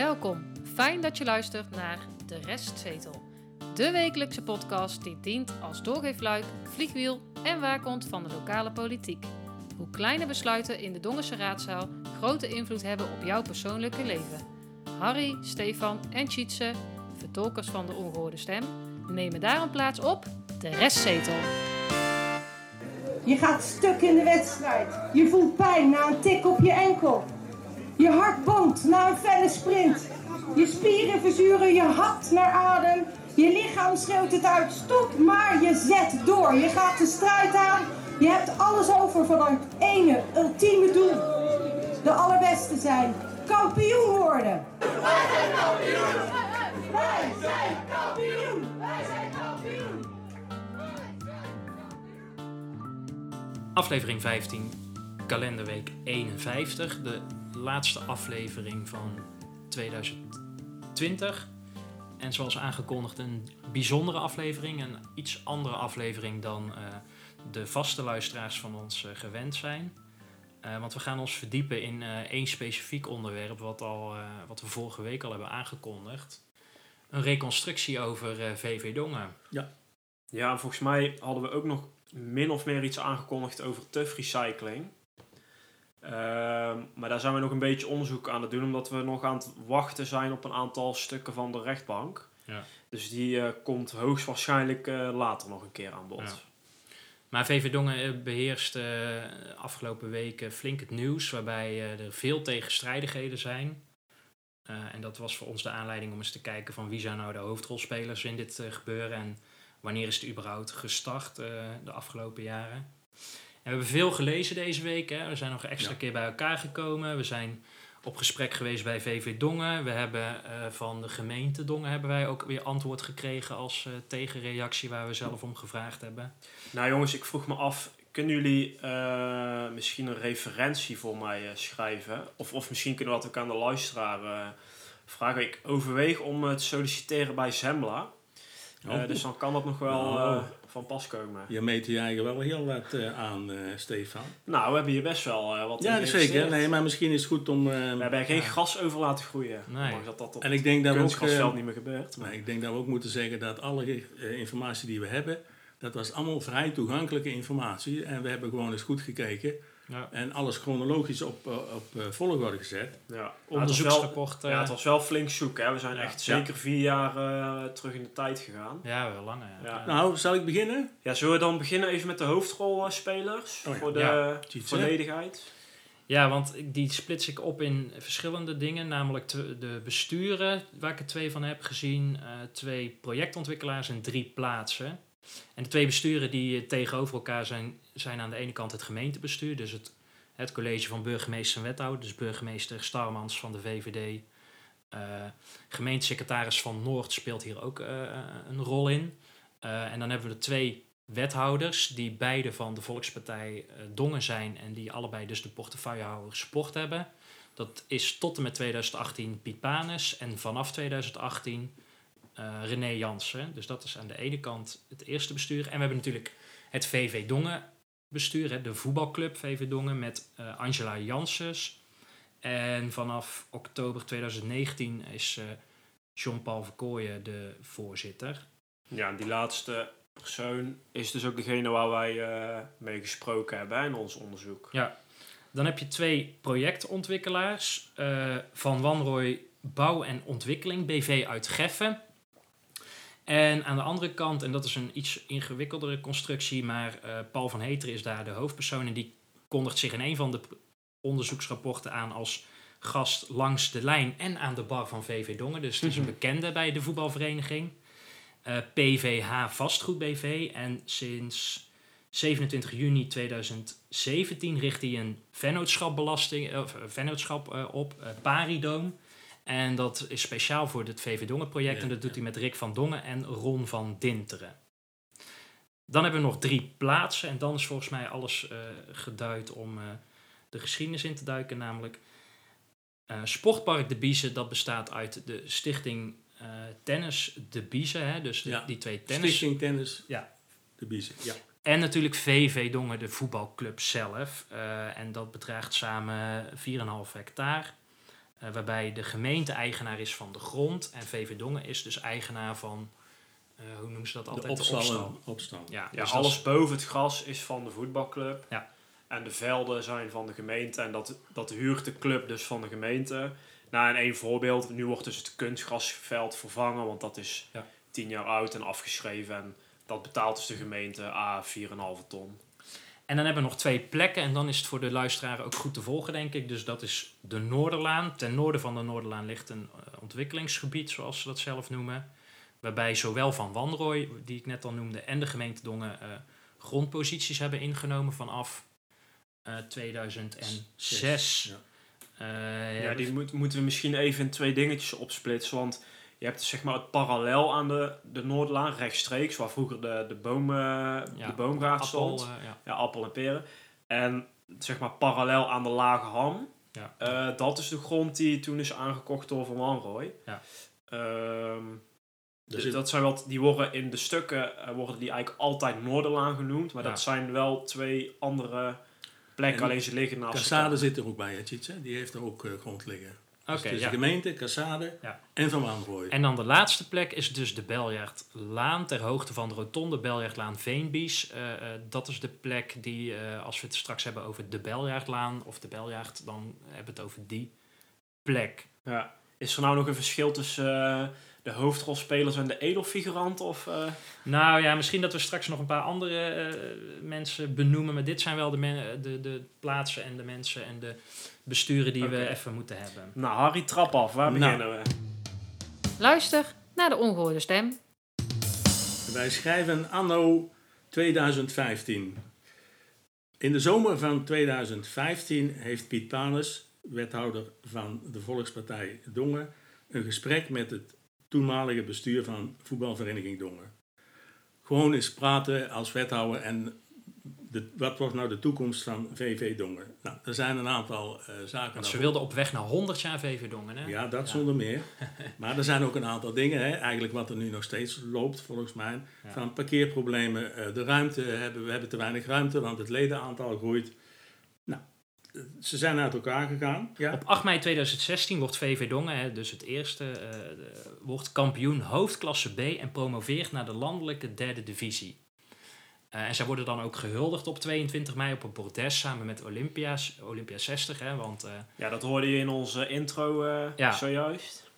Welkom. Fijn dat je luistert naar De Restzetel. De wekelijkse podcast die dient als doorgeefluik, vliegwiel en waakhond van de lokale politiek. Hoe kleine besluiten in de Dongense raadzaal grote invloed hebben op jouw persoonlijke leven. Harry, Stefan en Tjitse, vertolkers van de ongehoorde stem, nemen daarom plaats op De Restzetel. Je gaat stuk in de wedstrijd. Je voelt pijn na een tik op je enkel. Je hart bonkt na een felle sprint. Je spieren verzuren, je hapt naar adem. Je lichaam schreeuwt het uit. Stop, maar je zet door. Je gaat de strijd aan. Je hebt alles over voor dat ene ultieme doel. De allerbeste zijn. Kampioen worden. Wij zijn kampioen. Wij zijn kampioen. Wij zijn kampioen. Aflevering 15, kalenderweek 51, de laatste aflevering van 2020. En zoals aangekondigd een bijzondere aflevering, een iets andere aflevering dan eh, de vaste luisteraars van ons eh, gewend zijn. Eh, want we gaan ons verdiepen in één specifiek onderwerp wat, al, wat we vorige week al hebben aangekondigd. Een reconstructie over VV Dongen. Ja, en volgens mij hadden we ook nog min of meer iets aangekondigd over TUF recycling. Ehm, maar daar zijn we nog een beetje onderzoek aan het doen, omdat we nog aan het wachten zijn op een aantal stukken van de rechtbank. Ja. Dus die eh, komt hoogstwaarschijnlijk eh, later nog een keer aan bod. Ja. Maar VV Dongen eh, beheerst eh, afgelopen weken flink het nieuws, waarbij er veel tegenstrijdigheden zijn. En dat was voor ons de aanleiding om eens te kijken van wie zijn nou de hoofdrolspelers in dit gebeuren en wanneer is het überhaupt gestart de afgelopen jaren. We hebben veel gelezen deze week. Hè. We zijn nog een extra Ja. keer bij elkaar gekomen. We zijn op gesprek geweest bij VV Dongen. We hebben eh, van de gemeente Dongen hebben wij ook weer antwoord gekregen als eh, tegenreactie waar we zelf om gevraagd hebben. Nou jongens, ik vroeg me af, kunnen jullie eh, misschien een referentie voor mij eh, schrijven? Of, of misschien kunnen we dat ook aan de luisteraar eh, vragen. Ik overweeg om te solliciteren bij Zembla. Eh, Oh. dus dan kan dat nog wel eh, van pas komen. Je meet je eigen wel heel wat eh, aan, eh, Stefan. Nou, we hebben hier best wel eh, wat Ja, zeker. Nee, maar misschien is het goed om... eh, We hebben er geen gras over laten groeien. Nee. Dat dat op en ik denk dat ook... niet meer gebeurt. Maar maar ik denk dat we ook moeten zeggen dat alle eh, informatie die we hebben... Dat was allemaal vrij toegankelijke informatie. En we hebben gewoon eens goed gekeken. Ja. En alles chronologisch op, eh, op eh, volgorde gezet. ja. Onderzoeksrapport. eh, ja, het was wel flink zoeken. Hè. We zijn Ja. echt zeker vier jaar eh, terug in de tijd gegaan. Ja, wel langer. Ja. Nou, zal ik beginnen? Ja, zullen we dan beginnen even met de hoofdrolspelers? Oh ja. Voor de volledigheid. Ja, want ik- die splits ik op in verschillende dingen. Namelijk de besturen, waar ik er twee van heb gezien. eh, twee projectontwikkelaars en drie plaatsen. En de twee besturen die eh, tegenover elkaar zijn, zijn aan de ene kant het gemeentebestuur. Dus het, het college van burgemeester en wethouder. Dus burgemeester Starmans van de VVD. Eh, gemeentesecretaris van Noord speelt hier ook eh, een rol in. Eh, en dan hebben we de twee wethouders, die beide van de Volkspartij Dongen zijn en die allebei dus de portefeuillehouder sport hebben. Dat is tot en met 2018 Piet Panes en vanaf 2018 eh, René Jansen. Dus dat is aan de ene kant het eerste bestuur. En we hebben natuurlijk het VV Dongen bestuur, hè, de voetbalclub VV Dongen met eh, Angela Janssens. En vanaf oktober 2019 is eh, Jean-Paul Verkooyen de voorzitter. Ja, die laatste persoon is dus ook degene waar wij eh, mee gesproken hebben in ons onderzoek. Ja, dan heb je twee projectontwikkelaars. van Wanrooy Bouw en Ontwikkeling, BV uit Geffen. En aan de andere kant, en dat is een iets ingewikkeldere constructie, maar eh, Paul van Heteren is daar de hoofdpersoon en die kondigt zich in een van de onderzoeksrapporten aan als gast langs de lijn en aan de bar van VV Dongen. Dus het is een bekende bij de voetbalvereniging. Eh, PVH Vastgoed BV en sinds 27 juni 2017 richt hij een vennootschapbelasting, of eh, vennootschap eh, op, eh, Paridoom. En dat is speciaal voor het VV Dongen project. Ja, en dat doet ja. hij met Rick van Dongen en Ron van Dinteren. Dan hebben we nog drie plaatsen. En dan is volgens mij alles eh, geduid om eh, de geschiedenis in te duiken. Namelijk eh, Sportpark De Biezen. Dat bestaat uit de stichting Tennis De Biezen. Hè, dus de- Ja. die twee tennis... Stichting Tennis. Ja. De Biezen. Ja. En natuurlijk VV Dongen, de voetbalclub zelf. En dat bedraagt samen 4,5 hectare. Eh, waarbij de gemeente eigenaar is van de grond en VV Dongen is dus eigenaar van, eh, hoe noemen ze dat De altijd? opstal. opstal. Ja, Ja, dus alles boven het gras is van de voetbalclub. Ja. En de velden zijn van de gemeente. En dat, dat huurt de club dus van de gemeente. Nou, en één voorbeeld. Nu wordt dus het kunstgrasveld vervangen. Want dat is Ja. tien jaar oud en afgeschreven. En dat betaalt dus de gemeente A 4,5 ton. En dan hebben we nog twee plekken en dan is het voor de luisteraar ook goed te volgen, denk ik. Dus dat is de Noorderlaan. Ten noorden van de Noorderlaan ligt een eh, ontwikkelingsgebied, zoals ze dat zelf noemen. Waarbij zowel Van Wanrooy, die ik net al noemde, en de gemeente Dongen eh, grondposities hebben ingenomen vanaf eh 2006. Ja. Eh, Ja, die moet, moeten we misschien even in twee dingetjes opsplitsen. Want je hebt zeg maar het parallel aan de, de Noordlaan, rechtstreeks. Waar vroeger de, de, boom, Ja, de boomgaard appel, stond. eh, ja. Ja, appel en peren. En zeg maar parallel aan de Lage Ham. Ja. Eh, dat is de grond die toen is aangekocht door Van Wanrooy. Ja. Ehm, Dus dus dat zijn wat, die worden in de stukken eh, worden die eigenlijk altijd Noorderlaan genoemd. Maar Ja. dat zijn wel twee andere plekken, En alleen ze liggen naast Cassade zit er ook bij, hè, Tjitse? Die heeft er ook grond liggen. Oké, dus ja. de gemeente, Cassade Ja. en Van Wanrooy. En dan de laatste plek is dus de Beljaardlaan, ter hoogte van de rotonde Beljaardlaan Veenbies. Eh, eh, dat is de plek die, eh, als we het straks hebben over de Beljaardlaan of de Beljaard, dan hebben we het over die plek. Ja. Is er nou nog een verschil tussen eh, de hoofdrolspelers en de edelfiguranten? Of, eh, Nou ja, misschien dat we straks nog een paar andere eh, mensen benoemen, maar dit zijn wel de, men- de, de plaatsen en de mensen en de besturen die we even moeten hebben. Nou, Harry, trap af. Waar Nou. beginnen we? Luister naar de ongehoorde stem. Wij schrijven anno 2015. In de zomer van 2015 heeft Piet Panes, wethouder van de Volkspartij Dongen, een gesprek met het toenmalige bestuur van voetbalvereniging Dongen. Gewoon eens praten als wethouder en de, wat wordt nou de toekomst van VV Dongen? Nou, er zijn een aantal eh, zaken. Want ze wilden op weg naar 100 jaar VV Dongen, hè? ja, dat zonder meer. Maar er zijn ook een aantal dingen, hè, eigenlijk wat er nu nog steeds loopt, volgens mij. Ja. Van parkeerproblemen, eh, de ruimte, hebben, we hebben te weinig ruimte, want het ledenaantal groeit. Nou, ze zijn uit elkaar gegaan. Ja. Op 8 mei 2016 wordt VV Dongen, hè, dus het eerste, eh, wordt kampioen hoofdklasse B en promoveert naar de landelijke derde divisie. Eh, en zij worden dan ook gehuldigd op 22 mei op een bordes samen met Olympia's, Olympia 60. Hè, want, eh, Ja, dat hoorde je in onze intro eh, Ja. zojuist.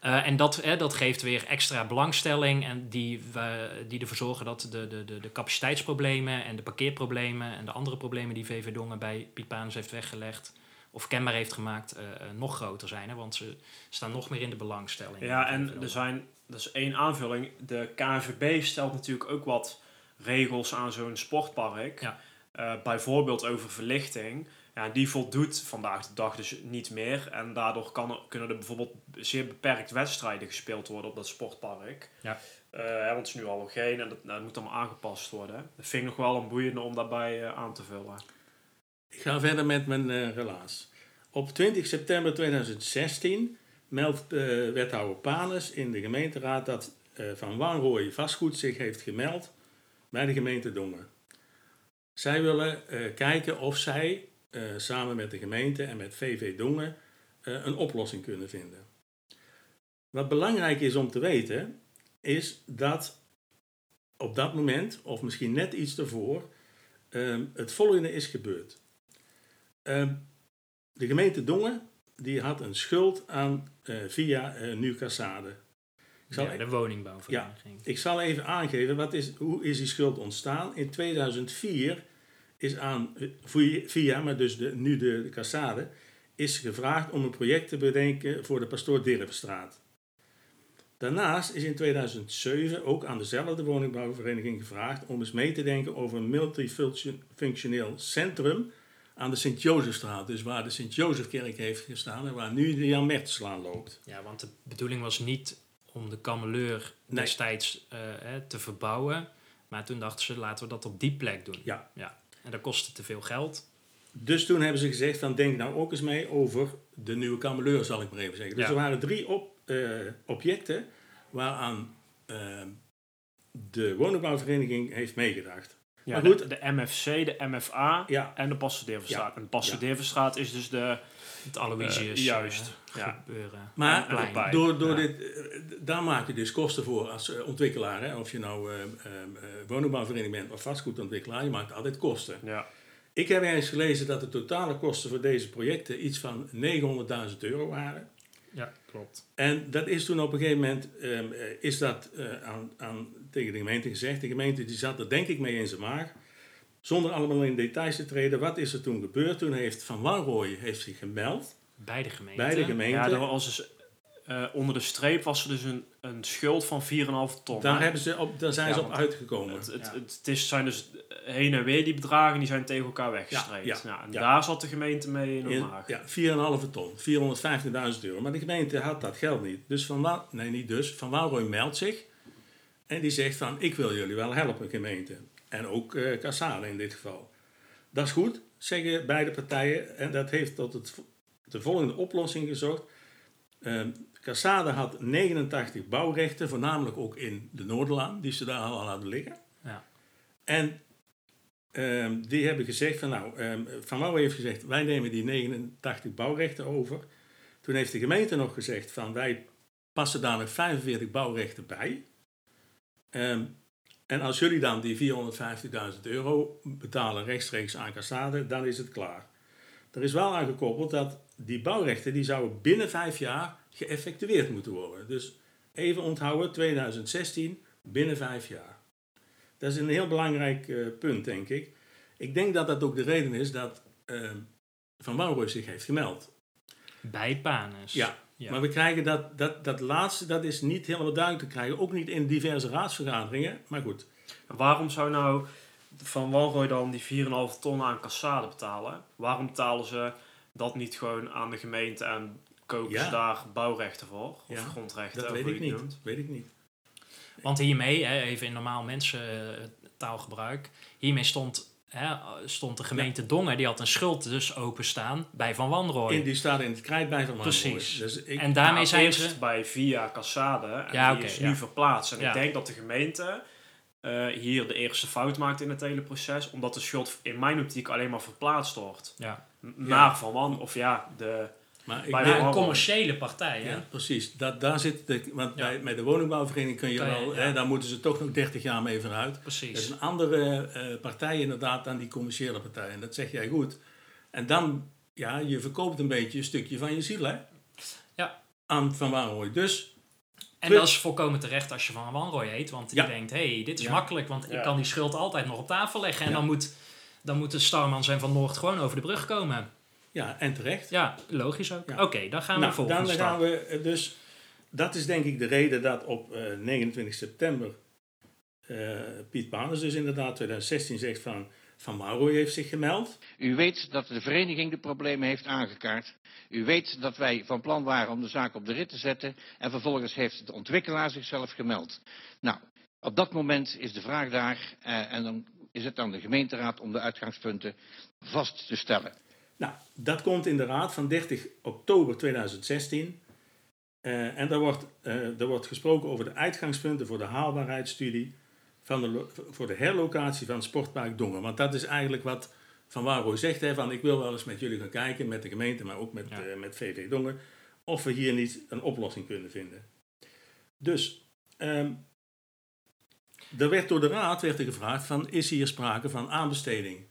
en dat, dat geeft weer extra belangstelling en die, we- die ervoor zorgen dat de, de, de, de capaciteitsproblemen en de parkeerproblemen en de andere problemen die VV Dongen bij Piet Panus heeft weggelegd of kenbaar heeft gemaakt, nog groter zijn. Hè, want ze staan nog meer in de belangstelling. Ja, en er zijn, dat is één aanvulling. De KNVB stelt natuurlijk ook wat regels aan zo'n sportpark. Ja. Eh, bijvoorbeeld over verlichting. Ja, die voldoet vandaag de dag dus niet meer. En daardoor kan er, kunnen er bijvoorbeeld zeer beperkt wedstrijden gespeeld worden op dat sportpark. Ja. Hè, want het is nu al geen en dat, nou, dat moet allemaal aangepast worden. Dat vind ik nog wel een boeiende om daarbij eh, aan te vullen. Ik ga verder met mijn eh, relaas. Op 20 september 2016 meldt wethouder Panes in de gemeenteraad dat Van Wanrooy vastgoed zich heeft gemeld bij de gemeente Dongen. Zij willen eh, kijken of zij eh, samen met de gemeente en met VV Dongen eh, een oplossing kunnen vinden. Wat belangrijk is om te weten, is dat op dat moment, of misschien net iets ervoor, ehm, het volgende is gebeurd. Ehm, de gemeente Dongen die had een schuld aan via Cassade. Ik zal, Ja, de woningbouwvereniging. ik zal even aangeven, wat is, hoe is die schuld ontstaan? In 2004 is aan, eh, via- maar dus de, nu de, de Cassade, is gevraagd om een project te bedenken voor de Pastoor Dirfstraat. Daarnaast is in 2007 ook aan dezelfde woningbouwvereniging gevraagd om eens mee te denken over een multifunctioneel centrum aan de Sint-Jozefstraat. Dus waar de Sint-Jozefkerk heeft gestaan en waar nu de Jan Mertenslaan loopt. Ja, want de bedoeling was niet om de kameleur Nee. destijds eh, hè, te verbouwen. Maar toen dachten ze, laten we dat op die plek doen. Ja. ja. En dat kostte te veel geld. Dus toen hebben ze gezegd van denk nou ook eens mee over de nieuwe kameleur, zal ik maar even zeggen. Dus Ja. er waren drie op, eh, objecten waaraan eh, de woningbouwvereniging heeft meegedacht. Ja, Maar goed. De, MFC, de MFA Ja, en de Passendeverstraat. Ja. En de Passendeverstraat is dus de... Het Aloysius Eh, juist, ja. gebeuren. maar door, door Ja. dit, eh, daar maak je dus kosten voor als eh, ontwikkelaar. Hè? Of je nou eh, eh, eh, woningbouwvereniging bent of vastgoedontwikkelaar, je maakt altijd kosten. Ja. Ik heb eens gelezen dat de totale kosten voor deze projecten iets van 900.000 euro waren. Ja, klopt. En dat is toen op een gegeven moment ehm, eh, is dat, eh, aan, aan, tegen de gemeente gezegd. De gemeente die zat er denk ik mee in zijn maag. Zonder allemaal in details te treden. Wat is er toen gebeurd? Toen heeft Van Wanrooy heeft zich gemeld Bij de gemeente. bij de gemeente. Ja, er was dus, eh, onder de streep was er dus een, een schuld van 4,5 ton. daar, hè? hebben ze op, daar zijn Ja, ze op uitgekomen. Het, het, Ja. het, het is, zijn dus heen en weer die bedragen, die zijn tegen elkaar weggestreept. Ja, ja, Nou, en ja. daar zat de gemeente mee in de In- maag. ja, 4,5 ton, 450.000 euro. Maar de gemeente had dat geld niet. Dus Van Wa- nee niet dus, Van meldt zich. En die zegt van, ik wil jullie wel helpen gemeente. En ook Cassale in dit geval. Dat is goed, zeggen beide partijen. En dat heeft tot het, de volgende oplossing gezocht. Ehm Cassade had 89 bouwrechten, voornamelijk ook in de Noorderlaan, die ze daar al hadden liggen. Ja. En ehm, die hebben gezegd van nou, ehm, Van Wouwen heeft gezegd, wij nemen die 89 bouwrechten over. Toen heeft de gemeente nog gezegd van wij passen daar nog 45 bouwrechten bij. Ehm, en als jullie dan die 450.000 euro betalen rechtstreeks aan Cassade, dan is het klaar. Er is wel aangekoppeld dat die bouwrechten die zouden binnen vijf jaar geëffectueerd moeten worden. Dus even onthouden, 2016, binnen vijf jaar. Dat is een heel belangrijk eh, punt, denk ik. Ik denk dat dat ook de reden is dat ehm, Van Wanrooy zich heeft gemeld. Bij Panus. Ja, Ja. maar we krijgen dat, dat, dat laatste, dat is niet helemaal duidelijk te krijgen. Ook niet in diverse raadsvergaderingen, maar goed. Waarom zou nou Van Wanrooy dan die 4,5 ton aan Cassade betalen? Waarom betalen ze dat niet gewoon aan de gemeente en kopen Ja. ze daar bouwrechten voor? Of Ja, grondrechten, Dat of weet ik je het niet. noemt. Weet ik niet. Want hiermee, hè, even in normaal mensentaalgebruik, hiermee stond, hè, stond de gemeente Dongen, die had een schuld dus openstaan bij Van Wanrooy. In, die staat in het krijt bij Van Wanrooy. Precies. Dus ik, en daarmee Nou, zijn eerst ze... bij via Cassade en Ja, die is ja. nu verplaatst. En Ja. ik denk dat de gemeente eh, hier de eerste fout maakt in het hele proces, omdat de schuld in mijn optiek alleen maar verplaatst wordt. Ja. Naar Van Wan, of ja, de... maar ik denk- een commerciële partij, hè? Ja, precies. Dat, daar zit de, want Ja. bij, bij de woningbouwvereniging kun je Kan je- wel, ja. hè, daar moeten ze toch nog 30 jaar mee vooruit. Dat is Precies. een andere eh, partij inderdaad dan die commerciële partij. En dat zeg jij goed. En dan, ja, je verkoopt een beetje een stukje van je ziel, hè? Ja. Aan Van Wanrooy. Dus, En dat is volkomen terecht als je Van Wanrooy heet, want Ja. je denkt, hé, hey, dit is Ja. makkelijk, want Ja. ik kan die schuld altijd nog op tafel leggen. En Ja. dan, moet, dan moeten Starmans en Van Noord gewoon over de brug komen. Ja, en terecht. Ja, logisch ook. Ja. Oké, dan gaan we nou, volgende dan stap. gaan we eh, dus... Dat is denk ik de reden dat op eh, 29 september eh, Piet Panus dus inderdaad 2016 zegt van... Van Wanrooy heeft zich gemeld. U weet dat de vereniging de problemen heeft aangekaart. U weet dat wij van plan waren om de zaak op de rit te zetten. En vervolgens heeft de ontwikkelaar zichzelf gemeld. Nou, op dat moment is de vraag daar. eh, en dan is het aan de gemeenteraad om de uitgangspunten vast te stellen. Nou, dat komt in de raad van 30 oktober 2016. Eh, en daar wordt, eh, er wordt gesproken over de uitgangspunten voor de haalbaarheidsstudie van de, voor de herlocatie van Sportpark Dongen. Want dat is eigenlijk wat Van Wanrooy zegt, hè, van ik wil wel eens met jullie gaan kijken, met de gemeente, maar ook met, Ja. eh, met VV Dongen, of we hier niet een oplossing kunnen vinden. Dus, ehm, er werd door de raad werd er gevraagd van, is hier sprake van aanbesteding?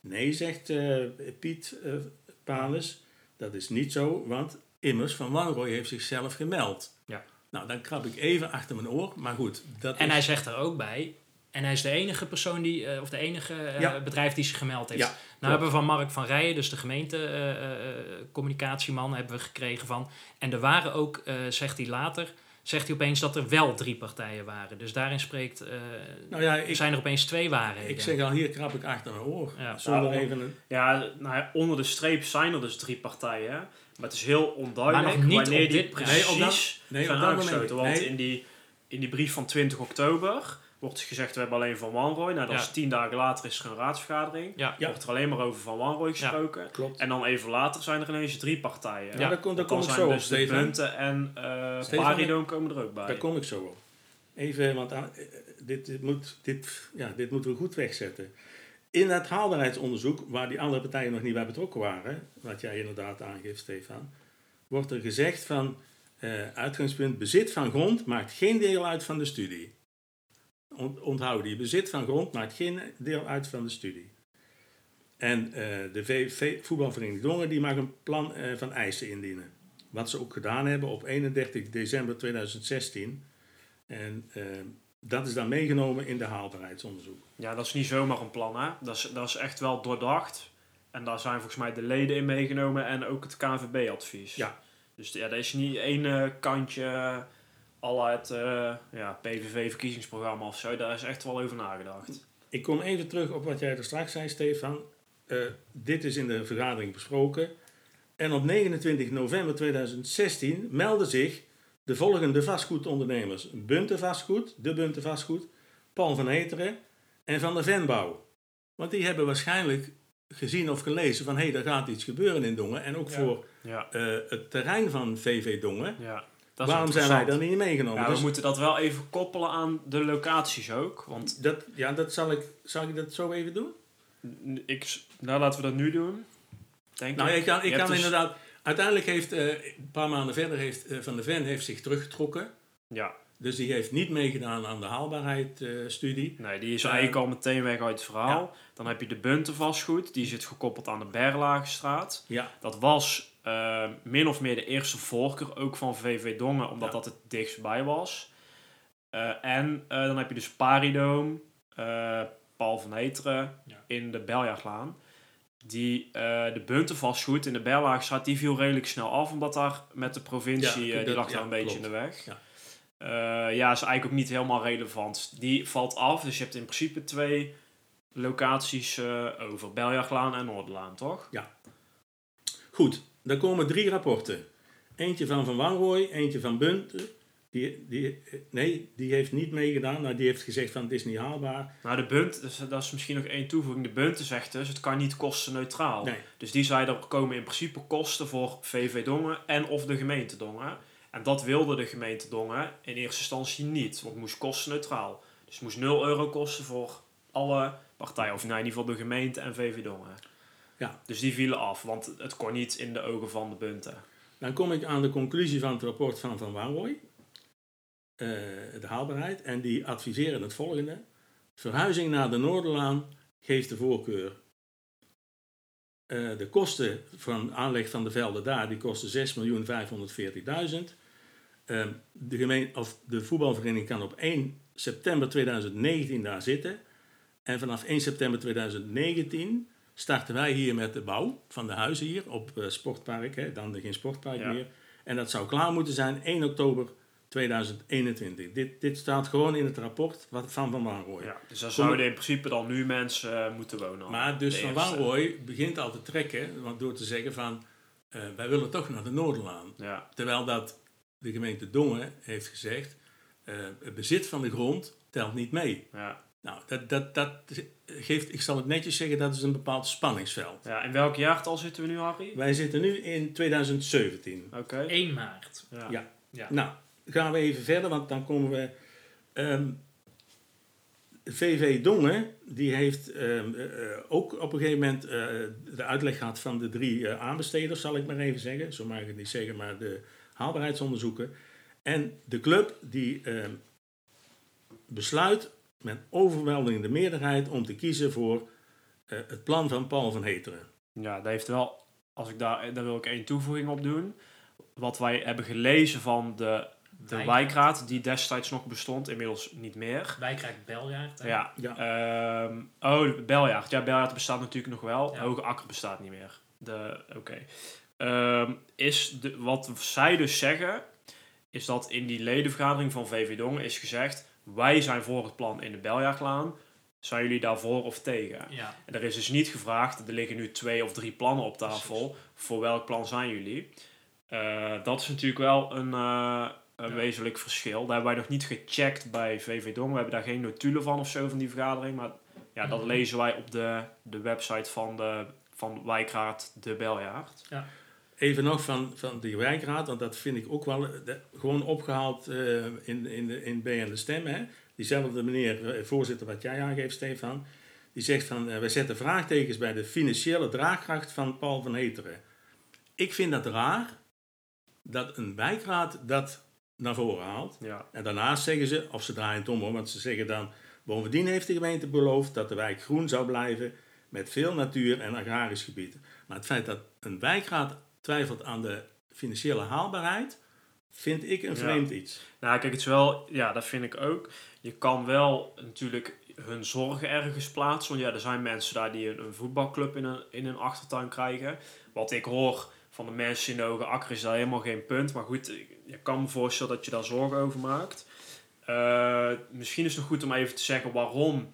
Nee, zegt eh, Piet eh Palis, dat is niet zo, want immers Van Wanrooy heeft zichzelf gemeld. Ja. Nou, dan krab ik even achter mijn oor, maar goed. Dat En is- hij zegt er ook bij, en hij is de enige persoon die, eh, of de enige Ja. bedrijf die zich gemeld heeft. Ja, nou klopt. hebben we van Mark van Rijen, dus de gemeentecommunicatieman, hebben we gekregen van. En er waren ook, zegt hij later, zegt hij opeens dat er wel drie partijen waren. Dus daarin spreekt, eh, Nou ja, ik, zijn er opeens twee waarheden. ik zeg al, hier krab ik achter mijn oor. Ja. Zonder Nou, even een... Ja, nou onder de streep zijn er dus drie partijen. Maar het is heel onduidelijk Maar nog niet wanneer op die dit precies Nee, op dat- nee, zijn op dat moment aangesloten. niet. Want Nee. in, die, in die brief van 20 oktober wordt gezegd, we hebben alleen Van Wanrooy. Nou, dat Ja. is tien dagen later is er een raadsvergadering. Ja. Ja. Wordt er alleen maar over Van Wanrooy gesproken. Klopt. En dan even later zijn er ineens drie partijen. Ja, daar kom, daar kom ik zo op, dus de Stefan. Punten en eh Paridoom komen er ook bij. Daar kom ik zo op. Even, want ah, eh, dit, dit, moet, dit, ja, dit moeten we goed wegzetten. In het haalbaarheidsonderzoek, waar die andere partijen nog niet bij betrokken waren, wat jij inderdaad aangeeft, Stefan, wordt er gezegd van eh, uitgangspunt bezit van grond maakt geen deel uit van de studie. Ont, onthoud die, bezit van grond maakt geen deel uit van de studie. En eh, de VV, voetbalvereniging Dongen die mag een plan eh, van eisen indienen. Wat ze ook gedaan hebben op 31 december 2016. En eh, dat is dan meegenomen in de haalbaarheidsonderzoek. Ja, dat is niet zomaar een plan, hè. Dat is, dat is echt wel doordacht. En daar zijn volgens mij de leden in meegenomen en ook het KNVB-advies. Ja. Dus ja, dat is niet één kantje al het eh, ja, PVV-verkiezingsprogramma of zo. Daar is echt wel over nagedacht. Ik kom even terug op wat jij er straks zei, Stefan. Eh, dit is in de vergadering besproken. En op 29 november 2016 melden zich de volgende vastgoedondernemers. Bunte Vastgoed, de Bunte Vastgoed, Paul van Heteren en Van der Venbouw. Want die hebben waarschijnlijk gezien of gelezen van hé, hey, er gaat iets gebeuren in Dongen. En ook Ja. voor Ja, eh, het terrein van VV Dongen. ja. Dat Waarom zijn wij dan niet meegenomen? Ja, we Dus moeten dat wel even koppelen aan de locaties ook. Want dat, ja, dat zal ik, zal ik dat zo even doen? ik, nou, laten we dat nu doen. Denk Nou, ik kan, ik kan dus- inderdaad. Uiteindelijk heeft eh, een paar maanden verder heeft eh, Van de Ven heeft zich teruggetrokken. Ja, Dus die heeft niet meegedaan aan de haalbaarheid-studie. nee, die is Eh, eigenlijk al meteen weg uit het verhaal. ja. Dan heb je de Bunten vastgoed. Die zit gekoppeld aan de Berlagestraat. ja, Dat was eh, min of meer de eerste voorkeur ook van VV Dongen, omdat Ja. dat het dichtstbij was. Eh, en eh, dan heb je dus Paridoom, Paul van Heteren Ja. in de Beljaaglaan. Die, de bunten vastgoed in de Berlaagstraat, die viel redelijk snel af, omdat daar met de provincie, Ja, die dat- lag daar ja, een beetje in de weg. Ja. Ja, is eigenlijk ook niet helemaal relevant. Die valt af, dus je hebt in principe twee locaties over. Beljaaglaan en Noorderlaan, toch? goed. Dan komen drie rapporten. Eentje van Van Wanrooy, eentje van Bunte. Die, die, eh, nee, die heeft niet meegedaan. Nou, die heeft gezegd van het is niet haalbaar. Nou, de bunt, dus dat is misschien nog één toevoeging. De bunten zegt dus, het kan niet kostenneutraal. Nee. Dus die zei, er komen in principe kosten voor VV Dongen en of de gemeente Dongen. En dat wilde de gemeente Dongen in eerste instantie niet, want het moest kostenneutraal. Dus het moest 0 euro kosten voor alle partijen, of nou, in ieder geval de gemeente en VV Dongen. Ja. Dus die vielen af, want het kon niet in de ogen van de bunten. Dan kom ik aan de conclusie van het rapport van Van Wanrooy. Eh, de haalbaarheid. En die adviseren het volgende. Verhuizing naar de Noorderlaan geeft de voorkeur. Eh, de kosten van aanleg van de velden daar, die kosten 6.540.000. Eh, de, gemeen, of de voetbalvereniging kan op 1 september 2019 daar zitten. En vanaf 1 september 2019 starten wij hier met de bouw van de huizen hier op eh, Sportpark. Hè, dan geen Sportpark Ja. meer. En dat zou klaar moeten zijn 1 oktober 2021. Dit, dit staat gewoon in het rapport wat, van Van Wanrooy. Ja, dus daar zouden in principe dan nu mensen eh, moeten wonen. Maar dus Van. Wanrooy begint al te trekken want door te zeggen van... eh, wij willen toch naar de Noorderlaan. Ja, Terwijl dat de gemeente Dongen heeft gezegd... het bezit van de grond telt niet mee. ja. Nou, dat, dat, dat geeft, ik zal het netjes zeggen, dat is een bepaald spanningsveld. ja, in welk jaartal zitten we nu, Harry? Wij zitten nu in 2017. Oké. 1 maart. Ja. Ja. Ja. Nou, gaan we even verder, want dan komen we... ehm, VV Dongen, die heeft ehm, eh, eh, ook op een gegeven moment eh, de uitleg gehad van de drie aanbesteders, zal ik maar even zeggen. Zo mag ik het niet zeggen, maar de haalbaarheidsonderzoeken. En de club die ehm, besluit met overweldigende meerderheid om te kiezen voor eh, het plan van Paul van Heteren. Ja, dat heeft wel, als ik daar, daar wil ik één toevoeging op doen. Wat wij hebben gelezen van de, de Wijkraad. wijkraad, die destijds nog bestond, inmiddels niet meer. Wijkrijk Beljaard. hè? Ja. Ja. Ehm, oh, Beljaard. Ja, Beljaard bestaat natuurlijk nog wel. Ja. Hoge Akker bestaat niet meer. De, oké. Ehm, is de, wat zij dus zeggen, is dat in die ledenvergadering van VV Dongen is gezegd, wij zijn voor het plan in de Beljaardlaan. Zijn jullie daarvoor of tegen? Ja. En er is dus niet gevraagd, er liggen nu twee of drie plannen op tafel. Precies. Voor welk plan zijn jullie? Eh, dat is natuurlijk wel een, eh, een Ja. wezenlijk verschil. Daar hebben wij nog niet gecheckt bij VV Dong. We hebben daar geen notulen van of zo van die vergadering. Maar ja, dat Mhm. lezen wij op de, de website van, de, van Wijkraad de Beljaard. Even nog van, van die wijkraad, want dat vind ik ook wel eh, de- gewoon opgehaald eh, in, in, de, in B en de Stem. Hè. Diezelfde meneer, eh, voorzitter wat jij aangeeft, Stefan, die zegt van eh, wij zetten vraagtekens bij de financiële draagkracht van Paul van Heteren. Ik vind dat raar dat een wijkraad dat naar voren haalt. Ja. En daarnaast zeggen ze, of ze draaien het om hoor, want ze zeggen dan... Bovendien heeft de gemeente beloofd dat de wijk groen zou blijven met veel natuur en agrarisch gebied. Maar het feit dat een wijkraad twijfelt aan de financiële haalbaarheid, vind ik een Ja. vreemd iets. Nou, kijk, het is wel, ja, dat vind ik ook. Je kan wel natuurlijk hun zorgen ergens plaatsen. Want ja, er zijn mensen daar die een, een voetbalclub in een, in hun achtertuin krijgen. Wat ik hoor van de mensen in de Hoge Akker is daar helemaal geen punt. Maar goed, je kan me voorstellen dat je daar zorgen over maakt. Eh, misschien is het nog goed om even te zeggen waarom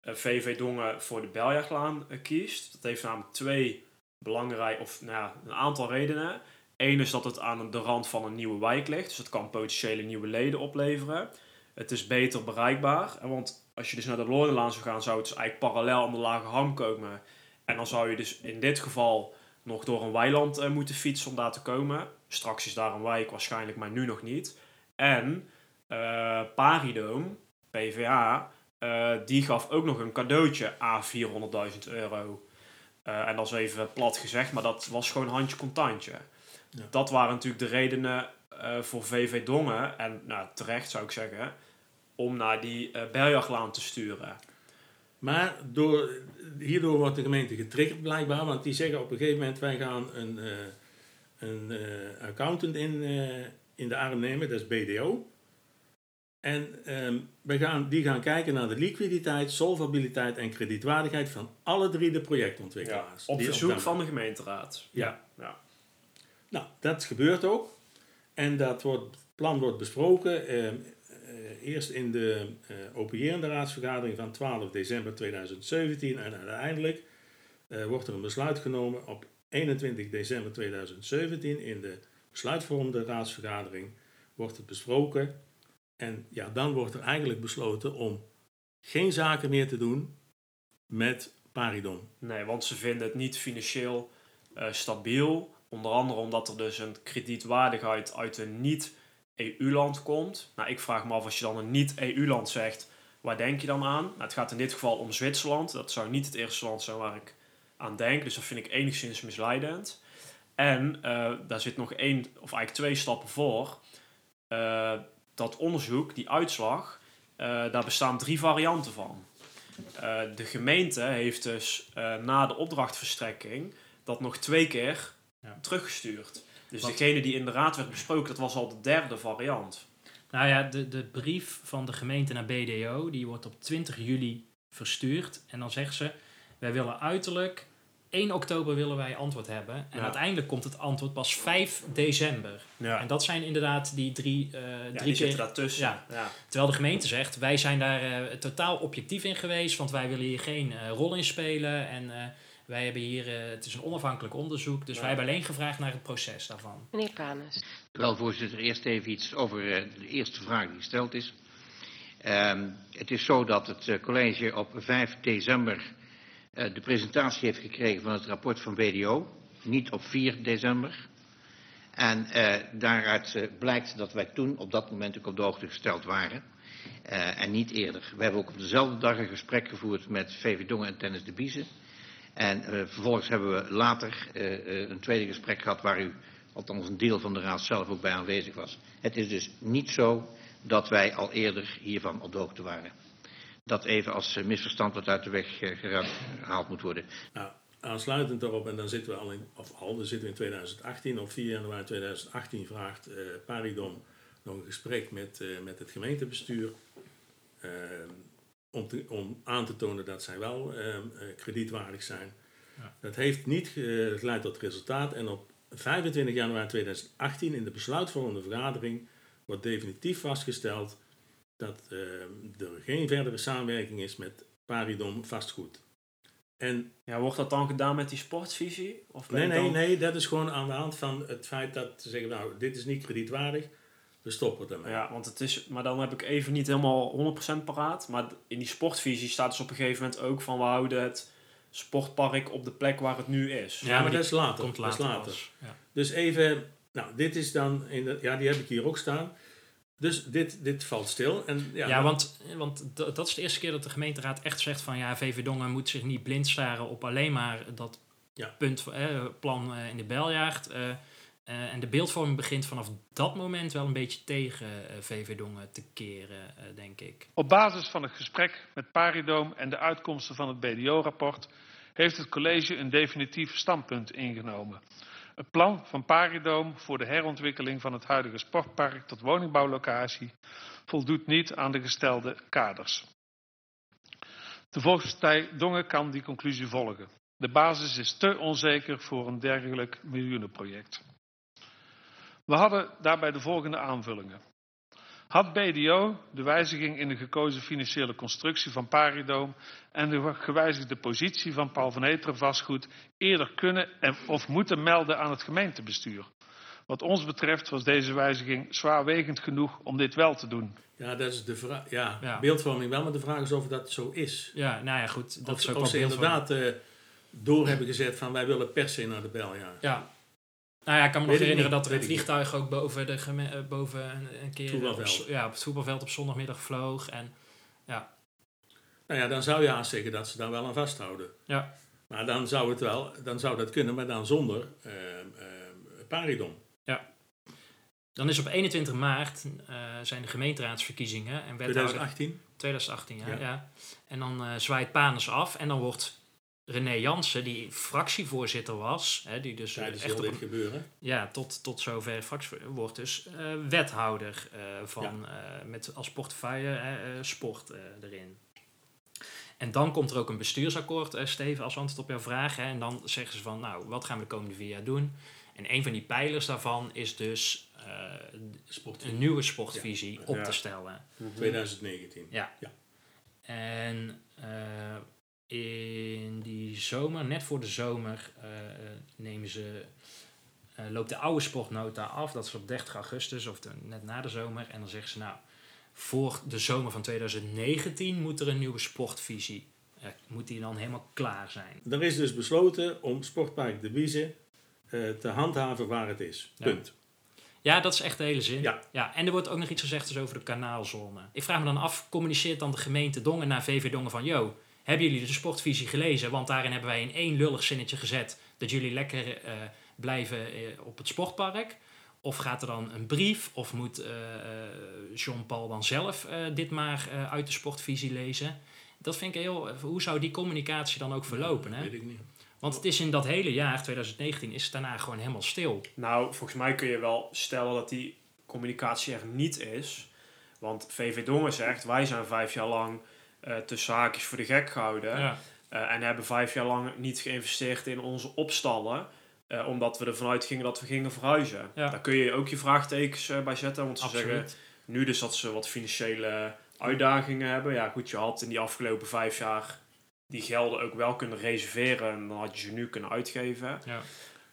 eh, VV Dongen voor de Beljachtlaan eh, kiest. Dat heeft namelijk twee belangrijke, of nou een aantal redenen. Eén is dat het aan de rand van een nieuwe wijk ligt. Dus het kan potentiële nieuwe leden opleveren. Het is beter bereikbaar. Want als je dus naar de Loordenlaan zou gaan, zou het dus eigenlijk parallel aan de Lage Ham komen. En dan zou je dus in dit geval nog door een weiland eh, moeten fietsen om daar te komen. Straks is daar een wijk waarschijnlijk, maar nu nog niet. En eh Paridoom, PVA, eh, die gaf ook nog een cadeautje à 400.000 euro. Eh, en dat is even plat gezegd, maar dat was gewoon handje contantje. Ja. Dat waren natuurlijk de redenen eh, voor VV Dongen, en nou, terecht zou ik zeggen, om naar die Berjachtlaan te sturen. Maar door, hierdoor wordt de gemeente getriggerd blijkbaar, want die zeggen op een gegeven moment wij gaan een, een accountant in, in de arm nemen, dat is BDO. En ehm, wij gaan, die gaan kijken naar de liquiditeit, solvabiliteit en kredietwaardigheid van alle drie de projectontwikkelaars. op Die verzoek van de gemeenteraad. Ja. ja. Nou, dat gebeurt ook. En dat wordt, plan wordt besproken ehm, eh, eerst in de eh opererende raadsvergadering van 12 december 2017 en uiteindelijk eh, wordt er een besluit genomen op 21 december 2017 in de besluitvormende raadsvergadering wordt het besproken en ja, dan wordt er eigenlijk besloten om geen zaken meer te doen met Paridon. Nee, want ze vinden het niet financieel eh, stabiel. Onder andere omdat er dus een kredietwaardigheid uit een niet-EU-land komt. Nou, ik vraag me af als je dan een niet-EU-land zegt, waar denk je dan aan? Nou, het gaat in dit geval om Zwitserland. Dat zou niet het eerste land zijn waar ik aan denk. Dus dat vind ik enigszins misleidend. En eh, daar zit nog één, of eigenlijk twee stappen voor. Eh, dat onderzoek, die uitslag, eh, daar bestaan drie varianten van. Eh, de gemeente heeft dus eh, na de opdrachtverstrekking dat nog twee keer Ja. teruggestuurd. Dus Wat- degene die in de raad werd besproken, dat was al de derde variant. Nou ja, de, de brief van de gemeente naar BDO, die wordt op 20 juli verstuurd. En dan zeggen ze, wij willen uiterlijk 1 oktober willen wij antwoord hebben. En Ja. uiteindelijk komt het antwoord pas 5 december. Ja, En dat zijn inderdaad die drie, eh ja drie die zitten keer... daartussen. Ja. Ja. Terwijl de gemeente zegt, wij zijn daar eh, totaal objectief in geweest, want wij willen hier geen eh, rol in spelen. En eh, wij hebben hier, het is een onafhankelijk onderzoek, dus Ja. wij hebben alleen gevraagd naar het proces daarvan. Meneer Panes. Wel, voorzitter, eerst even iets over eh, de eerste vraag die gesteld is. Ehm, het is zo dat het college op 5 december de presentatie heeft gekregen van het rapport van BDO. Niet op 4 december. En eh, daaruit eh, blijkt dat wij toen op dat moment ook op de hoogte gesteld waren. Eh, en niet eerder. We hebben ook op dezelfde dag een gesprek gevoerd met VV Dongen en Tennis de Biezen. En eh, vervolgens hebben we later eh, eh, een tweede gesprek gehad waar u, althans een deel van de raad zelf ook bij aanwezig was. Het is dus niet zo dat wij al eerder hiervan op de hoogte waren. Dat even als eh, misverstand wat uit de weg eh, gehaald moet worden. Nou, aansluitend daarop, en dan zitten we al in, of al, dan zitten we in 2018, op 4 januari 2018 vraagt eh Paridom nog een gesprek met, eh, met het gemeentebestuur. om, te- om aan te tonen dat zij wel kredietwaardig zijn. Ja. Dat heeft niet ge- geleid tot resultaat. En op 25 januari 2018 in de besluitvormende vergadering wordt definitief vastgesteld dat eh, er geen verdere samenwerking is met Paridom vastgoed. En Ja, wordt dat dan gedaan met die sportvisie? Of Nee, nee, dan- nee, dat is gewoon aan de hand van het feit dat ze zeggen, nou, dit is niet kredietwaardig, we stoppen ermee. Ja, want het is, maar dan heb ik even niet helemaal 100% paraat. Maar in die sportvisie staat dus op een gegeven moment ook van we houden het sportpark op de plek waar het nu is. Ja, maar dat is later. Komt dat is later. Ja. Dus even, nou, dit is dan, in de, ja, die heb ik hier ook staan. Dus dit, dit valt stil. En, ja, Ja, want, want dat is de eerste keer dat de gemeenteraad echt zegt van ja, VV Dongen moet zich niet blind staren op alleen maar dat Ja. punt, eh, plan eh, in de beljaard. eh, eh, en de beeldvorming begint vanaf dat moment wel een beetje tegen VV Dongen te keren, eh, denk ik. Op basis van het gesprek met Paridoom en de uitkomsten van het BDO-rapport heeft het college een definitief standpunt ingenomen. Het plan van Paridoom voor de herontwikkeling van het huidige sportpark tot woningbouwlocatie voldoet niet aan de gestelde kaders. De Volkspartij Dongen kan die conclusie volgen. De basis is te onzeker voor een dergelijk miljoenenproject. We hadden daarbij de volgende aanvullingen. Had BDO de wijziging in de gekozen financiële constructie van Paridoom en de gewijzigde positie van Paul van Heteren vastgoed eerder kunnen en, of moeten melden aan het gemeentebestuur? Wat ons betreft was deze wijziging zwaarwegend genoeg om dit wel te doen. ja, dat is de vraag. Ja, Ja. beeldvorming wel, maar de vraag is of dat zo is. Ja, nou ja, goed. Dat of is ook of wel ze inderdaad eh, door hebben gezet van wij willen per se naar de beljaar. Ja. Nou ja, ik kan me Weet nog herinneren niet, dat er een vliegtuig ook boven, de geme- eh, boven een, een keer op, ja, op het voetbalveld op zondagmiddag vloog. En Nou ja, dan zou je haast zeggen dat ze daar wel aan vasthouden. ja, Maar dan zou het wel, dan zou dat kunnen, maar dan zonder eh eh, Paridon. dan is op 21 maart eh, zijn de gemeenteraadsverkiezingen. En wethouder, 2018. 2018, ja. Ja. ja. En dan eh, zwaait Panes af en dan wordt René Jansen, die fractievoorzitter was, hè, die dus echt op een, gebeuren. ja, tot, tot zover fractievoorzitter wordt dus eh, wethouder eh, van, eh, met als portefeuille sport erin. En dan komt er ook een bestuursakkoord, Steven, als antwoord op jouw vraag. Hè, en dan zeggen ze van, nou, wat gaan we de komende vier jaar doen? En een van die pijlers daarvan is dus een nieuwe sportvisie op te stellen. 2019. Ja. Ja. En in die zomer, net voor de zomer, eh, nemen ze, eh, loopt de oude sportnota af. Dat is op 30 augustus of de- net na de zomer. En dan zeggen ze nou, voor de zomer van 2019 moet er een nieuwe sportvisie. moet die dan helemaal klaar zijn. Er is dus besloten om Sportpark De eh, te handhaven waar het is. Ja. Punt. Ja, dat is echt de hele zin. Ja. ja. En er wordt ook nog iets gezegd dus over de kanaalzone. Ik vraag me dan af, communiceert dan de gemeente Dongen naar VV Dongen van... Yo, hebben jullie de sportvisie gelezen? Want daarin hebben wij in één lullig zinnetje gezet... dat jullie lekker eh, blijven eh, op het sportpark. Of gaat er dan een brief? Of moet eh, eh, Jean-Paul dan zelf eh, dit maar eh, uit de sportvisie lezen? Dat vind ik heel... Hoe zou die communicatie dan ook verlopen? Hè? Weet ik niet. Want het is in dat hele jaar, 2019, is het daarna gewoon helemaal stil. Nou, volgens mij kun je wel stellen dat die communicatie er niet is. Want VV Dongen zegt, wij zijn vijf jaar lang eh tussen haakjes voor de gek gehouden. Ja. Eh, en hebben vijf jaar lang niet geïnvesteerd in onze opstallen. eh, omdat we ervan uitgingen dat we gingen verhuizen. Ja. Daar kun je ook je vraagtekens bij zetten. Want ze zeggen nu dus dat ze wat financiële uitdagingen hebben. Ja goed, je had in die afgelopen vijf jaar die gelden ook wel kunnen reserveren. En dan had je ze nu kunnen uitgeven. Ja.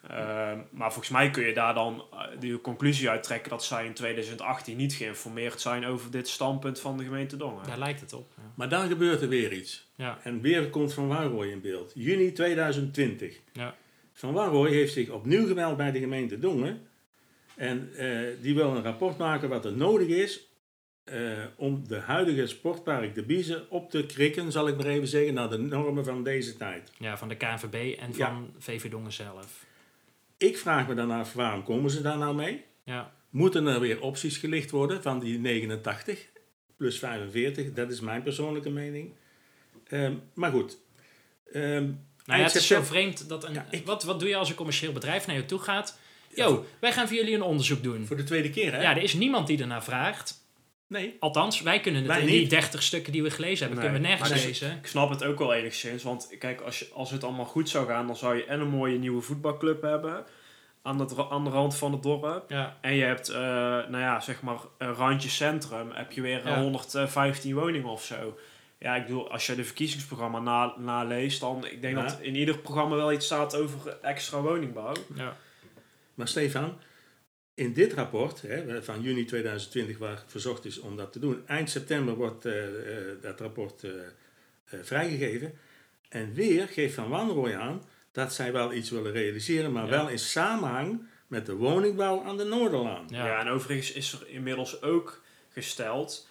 Ehm, maar volgens mij kun je daar dan eh, de conclusie uit trekken dat zij in 2018 niet geïnformeerd zijn over dit standpunt van de gemeente Dongen. Daar lijkt het op. Ja. Maar dan gebeurt er weer iets. Ja. En weer komt Van Wanrooy in beeld. Juni 2020. Ja. Van Wanrooy heeft zich opnieuw gemeld bij de gemeente Dongen. En eh, die wil een rapport maken wat er nodig is eh, om de huidige sportpark De Biezen op te krikken, zal ik maar even zeggen, naar de normen van deze tijd. Ja, van de KNVB en Ja. van VV Dongen zelf. Ik vraag me dan af, waarom komen ze daar nou mee? Ja. Moeten er weer opties gelicht worden van die 89 plus 45? Dat is mijn persoonlijke mening. Ehm, maar goed. Ehm, Nou ja, het is zo vreemd dat een... Ja, ik- wat, wat doe je als een commercieel bedrijf naar je toe gaat? Voor- wij gaan voor jullie een onderzoek doen. Voor de tweede keer, hè? Ja, er is niemand die ernaar vraagt. Nee. Althans, wij kunnen het Wij in die niet. 30 stukken die we gelezen hebben, Nee, kunnen we nergens maar dus- lezen. Ik snap het ook wel enigszins, want kijk, als, je, als het allemaal goed zou gaan, dan zou je en een mooie nieuwe voetbalclub hebben aan, ra- aan de rand van het dorp. Ja, En je hebt, eh, nou ja, zeg maar, een randje centrum, heb je weer Ja. 115 woningen of zo. Ja, ik bedoel, als je de verkiezingsprogramma na, naleest, dan ik denk Ja. dat in ieder programma wel iets staat over extra woningbouw. ja. Maar Stefan, in dit rapport hè, van juni 2020, waar verzocht is om dat te doen, eind september wordt eh, eh, dat rapport eh, vrijgegeven. En weer geeft Van Wanrooy aan dat zij wel iets willen realiseren, maar Ja. wel in samenhang met de woningbouw aan de Noorderlaan. Ja. Ja. en overigens is er inmiddels ook gesteld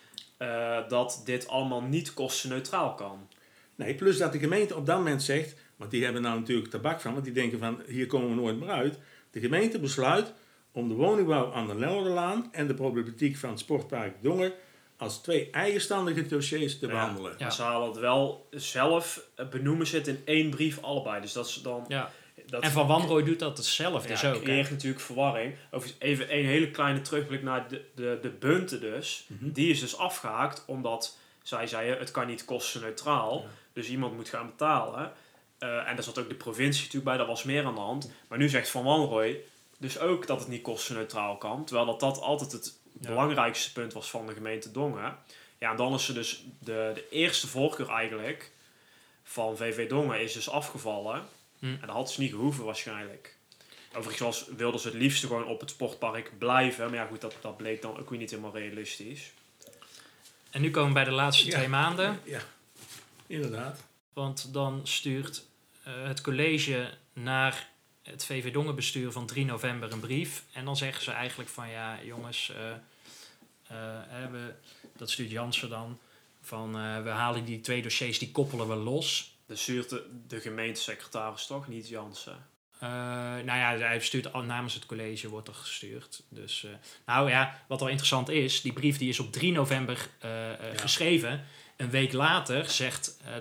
dat dit allemaal niet kostenneutraal kan. Nee, plus dat de gemeente op dat moment zegt, want die hebben nou natuurlijk tabak van, want die denken van hier komen we nooit meer uit. De gemeente besluit om de woningbouw aan de Noorderlaan en de problematiek van het sportpark Dongen als twee eigenstandige dossiers te Ja. behandelen. Ja. Ze halen het wel zelf, benoemen ze het in één brief allebei. Dus dat is dan... Ja. Dat En Van Wanrooy doet dat hetzelfde ja, dus ook. hè? creëert natuurlijk verwarring. Overigens even een hele kleine terugblik naar de, de, de bunten dus. Mhm. Die is dus afgehaakt omdat zij zeiden het kan niet kostenneutraal. Ja. Dus iemand moet gaan betalen. Eh, en daar zat ook de provincie natuurlijk bij, daar was meer aan de hand. Maar nu zegt Van Wanrooy dus ook dat het niet kostenneutraal kan. Terwijl dat, dat altijd het Ja. belangrijkste punt was van de gemeente Dongen. Ja, en dan is er dus de, de eerste voorkeur eigenlijk van VV Dongen is dus afgevallen. Hm. En dat had ze niet gehoeven waarschijnlijk. Overigens was, wilden ze het liefst gewoon op het sportpark blijven. Maar ja goed, dat, dat bleek dan ook weer niet helemaal realistisch. En nu komen we bij de laatste Ja. twee maanden. Ja, inderdaad. Want dan stuurt eh, het college naar het VV Dongenbestuur van 3 november een brief. En dan zeggen ze eigenlijk van ja, jongens, eh, eh, we, dat stuurt Jansen dan. Van eh, we halen die twee dossiers, die koppelen we los. Dus stuurt de, de gemeentesecretaris toch, niet Jansen. Nou ja, hij stuurt al namens het college, wordt er gestuurd. Dus, nou ja, wat wel interessant is, die brief die is op 3 november Ja. geschreven. Een week later zegt eh,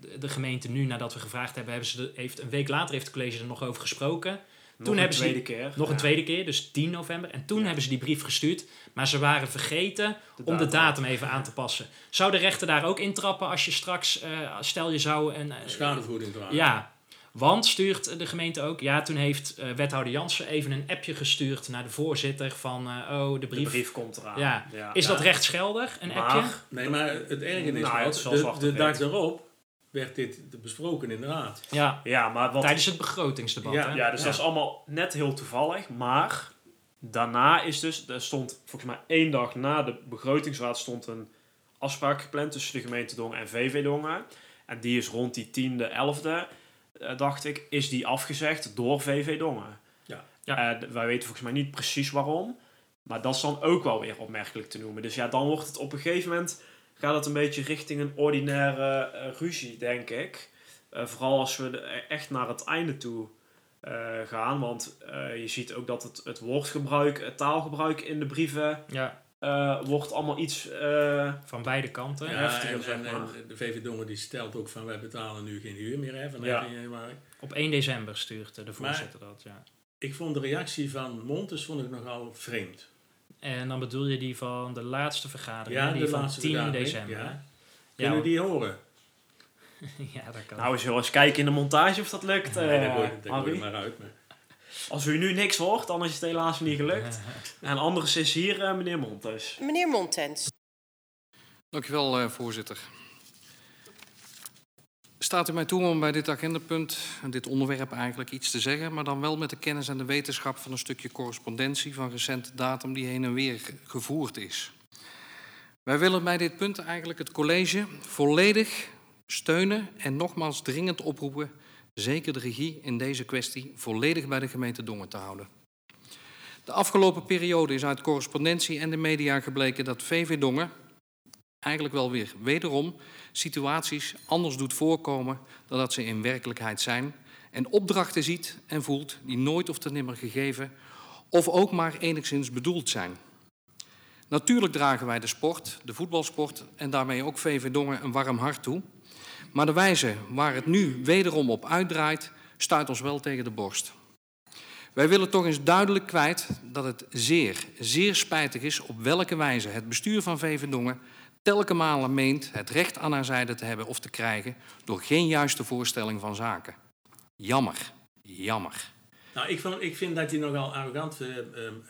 de, de gemeente nu, nadat we gevraagd hebben, hebben ze de, heeft, een week later heeft het college er nog over gesproken. Nog Toen een hebben ze tweede die- keer. Nog een tweede keer, dus 10 november. En toen Ja. hebben ze die brief gestuurd. Maar ze waren vergeten de om de datum even aan te passen. Zou de rechter daar ook intrappen als je straks, eh, stel je zou een... eh, Schadevergoeding vragen. ja, want stuurt de gemeente ook. Ja, toen heeft eh, wethouder Jansen even een appje gestuurd naar de voorzitter van. eh, oh, de De brief. komt eraan. Ja. ja. Is dat rechtsgeldig, een Maar- appje? Nee, maar het erge is Nou, wel zwart de, de dag daarop werd dit besproken in de raad. Ja, Ja, maar wat... tijdens het begrotingsdebat. Ja, hè? Ja, dus dat is allemaal net heel toevallig. Maar daarna is dus... Er stond volgens mij één dag na de begrotingsraad stond een afspraak gepland tussen de gemeente Dongen en VV Dongen. En die is rond die 10e, 11e, eh, dacht ik, is die afgezegd door VV Dongen. Ja. Ja. Eh, wij weten volgens mij niet precies waarom. Maar dat is dan ook wel weer opmerkelijk te noemen. Dus ja, dan wordt het op een gegeven moment... gaat het een beetje richting een ordinaire eh, ruzie, denk ik. Eh, vooral als we de- echt naar het einde toe eh, gaan. Want eh, je ziet ook dat het, het woordgebruik, het taalgebruik in de brieven... Ja, eh, wordt allemaal iets... eh, van beide kanten. Ja, heftiger, en, zeg en, maar. en de VV Dongen die stelt ook van wij betalen nu geen huur meer hè, vanaf Ja. 1 januari. Op 1 december stuurt eh, de voorzitter dat, ja. Ik vond de reactie van Montes vond ik nogal vreemd. En dan bedoel je die van de laatste vergadering, Ja, die de van laatste 10 vergadering, december. ja. Kunnen Ja, we die horen? ja, dat kan. nou, we zullen eens kijken in de montage of dat lukt, eh nee, dat gooi, dat maar uit. Maar. Als u nu niks hoort, dan is het helaas niet gelukt. En anders is hier eh, meneer Montes. Meneer Montens. Dankjewel, eh, voorzitter. Staat u mij toe om bij dit agendapunt, en dit onderwerp eigenlijk, iets te zeggen, maar dan wel met de kennis en de wetenschap van een stukje correspondentie van recente datum die heen en weer ge- gevoerd is. Wij willen bij dit punt eigenlijk het college volledig steunen en nogmaals dringend oproepen zeker de regie in deze kwestie volledig bij de gemeente Dongen te houden. De afgelopen periode is uit correspondentie en de media gebleken dat VV Dongen eigenlijk wel weer wederom situaties anders doet voorkomen dan dat ze in werkelijkheid zijn en opdrachten ziet en voelt die nooit of te nimmer gegeven of ook maar enigszins bedoeld zijn. Natuurlijk dragen wij de sport, de voetbalsport en daarmee ook VV Dongen een warm hart toe. Maar de wijze waar het nu wederom op uitdraait, stuit ons wel tegen de borst. Wij willen toch eens duidelijk kwijt dat het zeer, zeer spijtig is op welke wijze het bestuur van VV Dongen telke malen meent het recht aan haar zijde te hebben of te krijgen door geen juiste voorstelling van zaken. Jammer, jammer. Nou, ik, vond, ik vind dat hij nogal arrogant uh, um,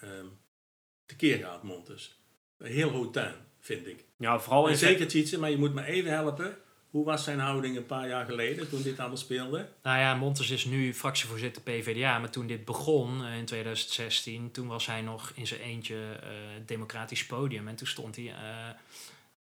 tekeer gaat, Montes. Heel hotuin, vind ik. Ja, vooral in zeker Tjitse, maar je moet me even helpen. Hoe was zijn houding een paar jaar geleden, toen dit allemaal speelde? Nou ja, Montes is nu fractievoorzitter PvdA, maar toen dit begon eh, in 2016, toen was hij nog in zijn eentje uh, democratisch podium. En toen stond hij, uh,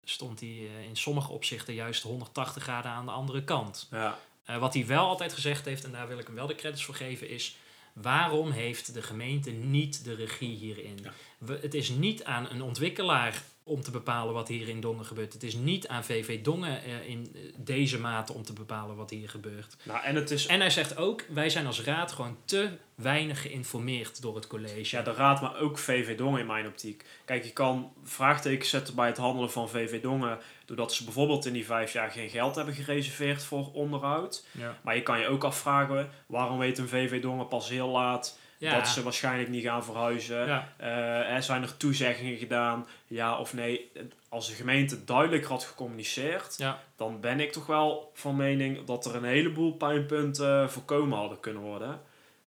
stond hij uh, in sommige opzichten juist 180 graden aan de andere kant. Ja. Eh, wat hij wel altijd gezegd heeft, en daar wil ik hem wel de credits voor geven, is... Waarom heeft de gemeente niet de regie hierin? Ja. We, het is niet aan een ontwikkelaar om te bepalen wat hier in Dongen gebeurt. Het is niet aan VV Dongen eh, in eh, deze mate om te bepalen wat hier gebeurt. Nou, en het is En hij zegt ook, wij zijn als raad gewoon te weinig geïnformeerd door het college. Ja, de raad, maar ook VV Dongen in mijn optiek. Kijk, je kan vraagtekens zetten bij het handelen van VV Dongen... doordat ze bijvoorbeeld in die vijf jaar geen geld hebben gereserveerd voor onderhoud. Ja. Maar je kan je ook afvragen, waarom weet een VV Dongen pas heel laat... Ja. dat ze waarschijnlijk niet gaan verhuizen? Ja. Eh, er zijn er toezeggingen gedaan, ja of nee? Als de gemeente duidelijk had gecommuniceerd... Ja. dan ben ik toch wel van mening dat er een heleboel pijnpunten voorkomen hadden kunnen worden...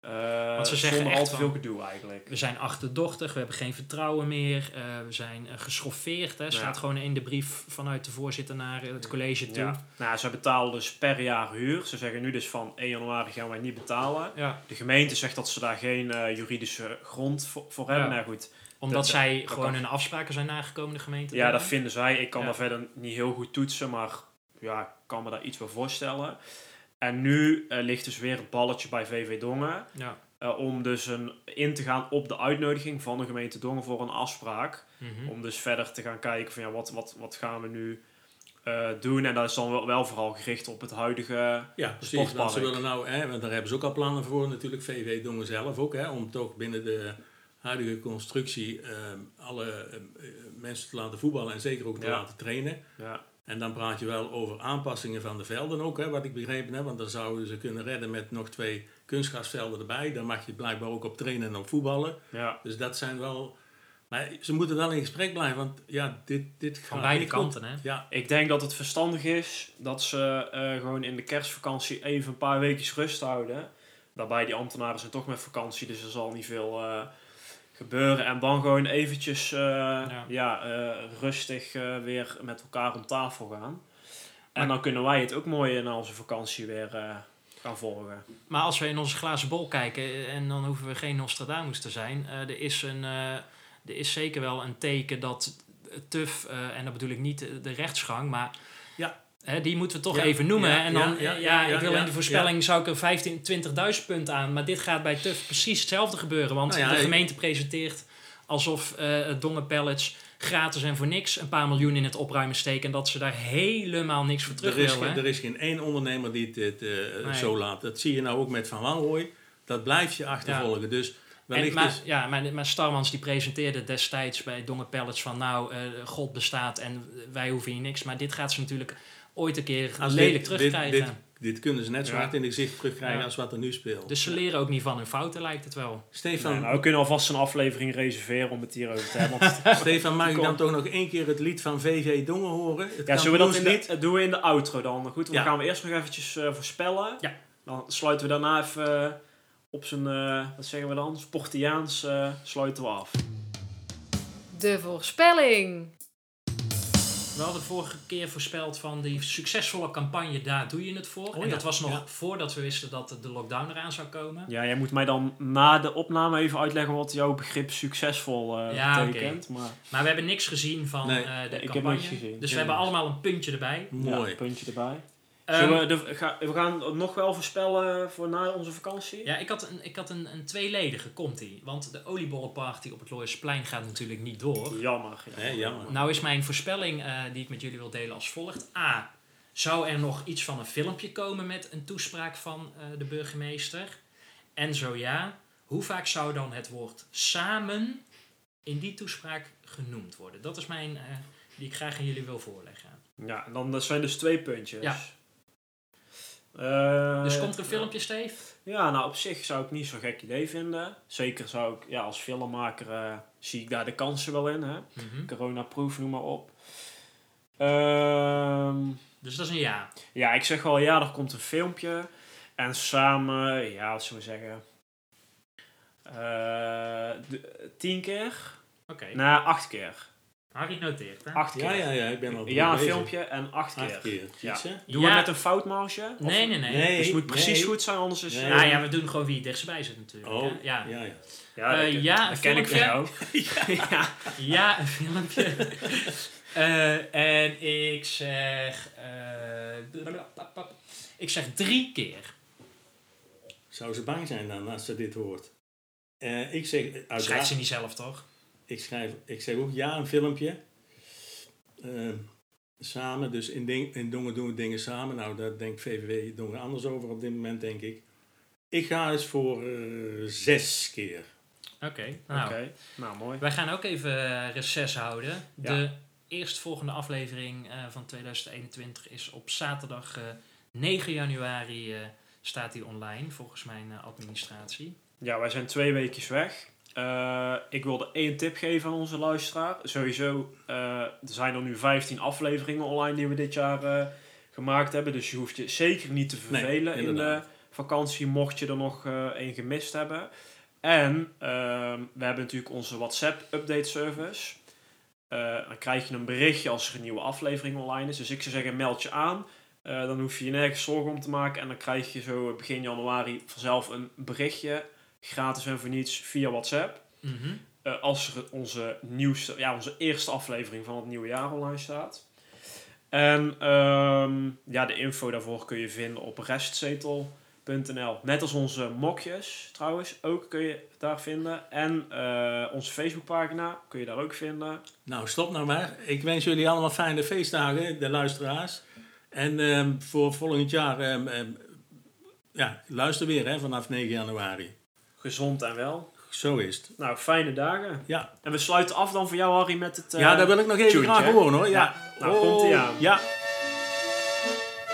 Eh, Want ze zeggen zonder al echt te veel gedoe eigenlijk. We zijn achterdochtig, we hebben geen vertrouwen meer, eh, we zijn eh, geschoffeerd. Hè. Staat Ja. gewoon in de brief vanuit de voorzitter naar het college toe. Ja. Nou, ze betalen dus per jaar huur. Ze zeggen nu dus van 1 januari gaan wij niet betalen. Ja, De gemeente zegt dat ze daar geen juridische grond voor, voor hebben. Nou goed, omdat Dat- zij dat gewoon hun afspraken zijn nagekomen, de gemeente. ja, dat vinden zij. Ik kan daar verder niet heel goed toetsen, maar ja, ik kan me daar iets bij voorstellen. En nu eh, ligt dus weer het balletje bij VV Dongen. Ja. eh, om dus een, in te gaan op de uitnodiging van de gemeente Dongen voor een afspraak. Mhm. Om dus verder te gaan kijken van ja, wat, wat, wat gaan we nu eh, doen. En dat is dan wel, wel vooral gericht op het huidige... Ja, precies. Want Sportpark. ze willen nou, hè, want daar hebben ze ook al plannen voor natuurlijk, VV Dongen zelf ook, hè, om toch binnen de huidige constructie eh, alle eh, mensen te laten voetballen en zeker ook te Ja. laten trainen. Ja, En dan praat je wel over aanpassingen van de velden ook, hè, wat ik begrepen heb. Want dan zouden ze kunnen redden met nog twee kunstgrasvelden erbij. Daar mag je blijkbaar ook op trainen en op voetballen. ja. Dus dat zijn wel... Maar ze moeten wel in gesprek blijven, want ja, dit, dit gaat Van beide kanten, hè? Ja, Ik denk dat het verstandig is dat ze eh, gewoon in de kerstvakantie even een paar weken rust houden. Daarbij die ambtenaren zijn toch met vakantie, dus er zal niet veel eh, gebeuren. En dan gewoon eventjes eh, ja. eh, rustig eh, weer met elkaar om tafel gaan. En Maar- dan kunnen wij het ook mooi na onze vakantie weer gaan volgen. Maar als we in onze glazen bol kijken, en dan hoeven we geen Nostradamus te zijn, er, is een, er is zeker wel een teken dat TUF, en dat bedoel ik niet de rechtsgang, maar Ja. Hè, die moeten we toch Ja, even noemen. ja, en dan, ja, ja, ik wil in de voorspelling zou ik er 15, 20.000 punten aan, maar dit gaat bij TUF precies hetzelfde gebeuren, want Nou de gemeente presenteert alsof Dongen Pellets gratis en voor niks een paar miljoen in het opruimen steken en dat ze daar helemaal niks voor terug er, is willen. er is geen één ondernemer die dit eh, Nee. zo laat. Dat zie je nou ook met Van Wanrooy. Dat blijft je achtervolgen. Dus En, maar, is... ja, maar, maar Starmans die presenteerde destijds bij Dongen Pellets van nou, eh, God bestaat en wij hoeven hier niks. Maar dit gaat ze natuurlijk ooit een keer Als lelijk dit- terugkrijgen. Dit, dit, dit kunnen ze net zo Ja. hard in de gezicht terugkrijgen Ja. als wat er nu speelt. dus ze leren ook niet van hun fouten, lijkt het wel. Stefan, Nee, nou, we kunnen alvast een aflevering reserveren om het hierover te hebben. Stefan, mag ik dan toch nog één keer het lied van VV Dongen horen? Het ja, zullen we dat in de, dat doen we in de outro dan? Goed, dan Ja. gaan we eerst nog eventjes eh, voorspellen. Ja. Dan sluiten we daarna even eh, op zijn, eh, wat zeggen we dan, Sportiaans eh, sluiten we af. De voorspelling. We hadden vorige keer voorspeld van die succesvolle campagne, daar doe je het voor. Oh en ja, dat was nog ja. voordat we wisten dat de lockdown eraan zou komen. Ja, jij moet mij dan na de opname even uitleggen wat jouw begrip succesvol eh, Ja, betekent. Maar Maar we hebben niks gezien van Nee, eh, de ik heb campagne. niks gezien. Dus we hebben allemaal een puntje erbij. Mooi. ja, puntje erbij. Ehm, we, de, ga, we gaan nog wel voorspellen voor na onze vakantie? Ja, ik had een, ik had een, een tweeledige, komt-ie. Want de oliebollenparty op het Looiersplein gaat natuurlijk niet door. Jammer. Ja. Jammer. Nou is mijn voorspelling eh, die ik met jullie wil delen als volgt. A. Zou er nog iets van een filmpje komen met een toespraak van eh, de burgemeester? En zo ja, hoe vaak zou dan het woord samen in die toespraak genoemd worden? Dat is mijn, eh, die ik graag aan jullie wil voorleggen. Ja, dan dat zijn dus twee puntjes. Ja. Eh, Dus komt er een filmpje, Steve? Ja, nou op zich zou ik niet zo'n gek idee vinden. Zeker zou ik, ja, als filmmaker eh, zie ik daar de kansen wel in. Hè? Mhm. Corona-proof, noem maar op. Ehm, Dus dat is een ja. ja, ik zeg wel ja, er komt een filmpje. En samen, ja, wat zullen we zeggen? Eh, de- tien keer? Oké. Nee, acht keer. Harry noteert, hè? Acht keer. Ja, ja, ja, ik ben al Ja, een bezig. filmpje en acht keer. Acht keer. Ja. Doen Ja. we met een foutmarge? Nee, nee, nee. Nee. Dus het moet precies nee. goed zijn, anders is... Nee. eh, Nou ja, we doen gewoon wie het dichtstbij zit natuurlijk. Oh, hè? Ja. ja, ja. Ja, Eh, dat, ja, dat ken ik van jou. ja. ja, een filmpje. Eh, en ik zeg... eh, ik zeg drie keer. Zou ze bang zijn dan als ze dit hoort? Eh, ik zeg Schrijft ze niet zelf, toch? Ik, schrijf, ik zeg ook ja, een filmpje. Eh, samen, dus in, ding, in Dongen doen we dingen samen. Nou, daar denkt VVW Dongen anders over op dit moment, denk ik. Ik ga eens voor eh, zes keer. Oké, nou. Oké, nou mooi. Wij gaan ook even eh, reces houden. Ja. De eerstvolgende aflevering eh, van 2021 is op zaterdag eh, 9 januari eh, staat die online, volgens mijn administratie. Ja, wij zijn twee weekjes weg. Eh, ik wilde één tip geven aan onze luisteraar. Sowieso, eh, er zijn er nu 15 afleveringen online die we dit jaar eh, gemaakt hebben. Dus je hoeft je zeker niet te Nee, vervelen in de vakantie, mocht je er nog één gemist hebben. En ehm, we hebben natuurlijk onze WhatsApp update service. Dan krijg je een berichtje als er een nieuwe aflevering online is. Dus ik zou zeggen, meld je aan. Dan hoef je je nergens zorgen om te maken. En dan krijg je zo begin januari vanzelf een berichtje gratis en voor niets via WhatsApp. Eh, als onze nieuwste, ja, onze eerste aflevering van het nieuwe jaar online staat. En ehm, ja, de info daarvoor kun je vinden op restzetel.nl. Net als onze mokjes trouwens, ook kun je daar vinden. En eh, onze Facebookpagina kun je daar ook vinden. Nou, stop nou maar. Ik wens jullie allemaal fijne feestdagen, de luisteraars. En ehm, voor volgend jaar, ehm, ja, luister weer hè, vanaf 9 januari. Gezond en wel. Zo is het. Nou, fijne dagen. Ja, En we sluiten af dan voor jou, Harry, met het... eh, ja dat wil ik nog even tunetje, graag horen hoor. Ja, Ja, nou, komt-ie aan. Ja.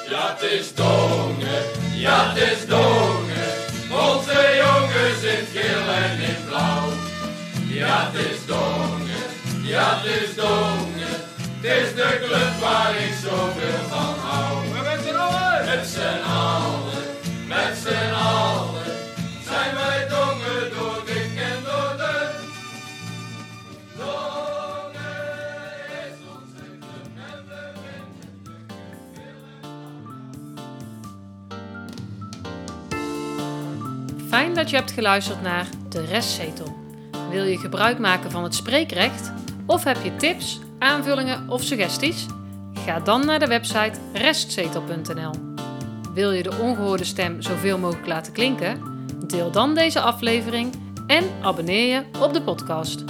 Ja, het is dongen, ja, het is dongen. Onze jongens in het geel en in blauw. Ja, het is dongen, ja, het is dongen. Het is de club waar ik zoveel van hou. Met z'n allen, met z'n allen, met z'n allen. Je hebt geluisterd naar De Restzetel. Wil je gebruik maken van het spreekrecht? Of heb je tips, aanvullingen of suggesties? Ga dan naar de website restzetel.nl. Wil je de ongehoorde stem zoveel mogelijk laten klinken? Deel dan deze aflevering en abonneer je op de podcast.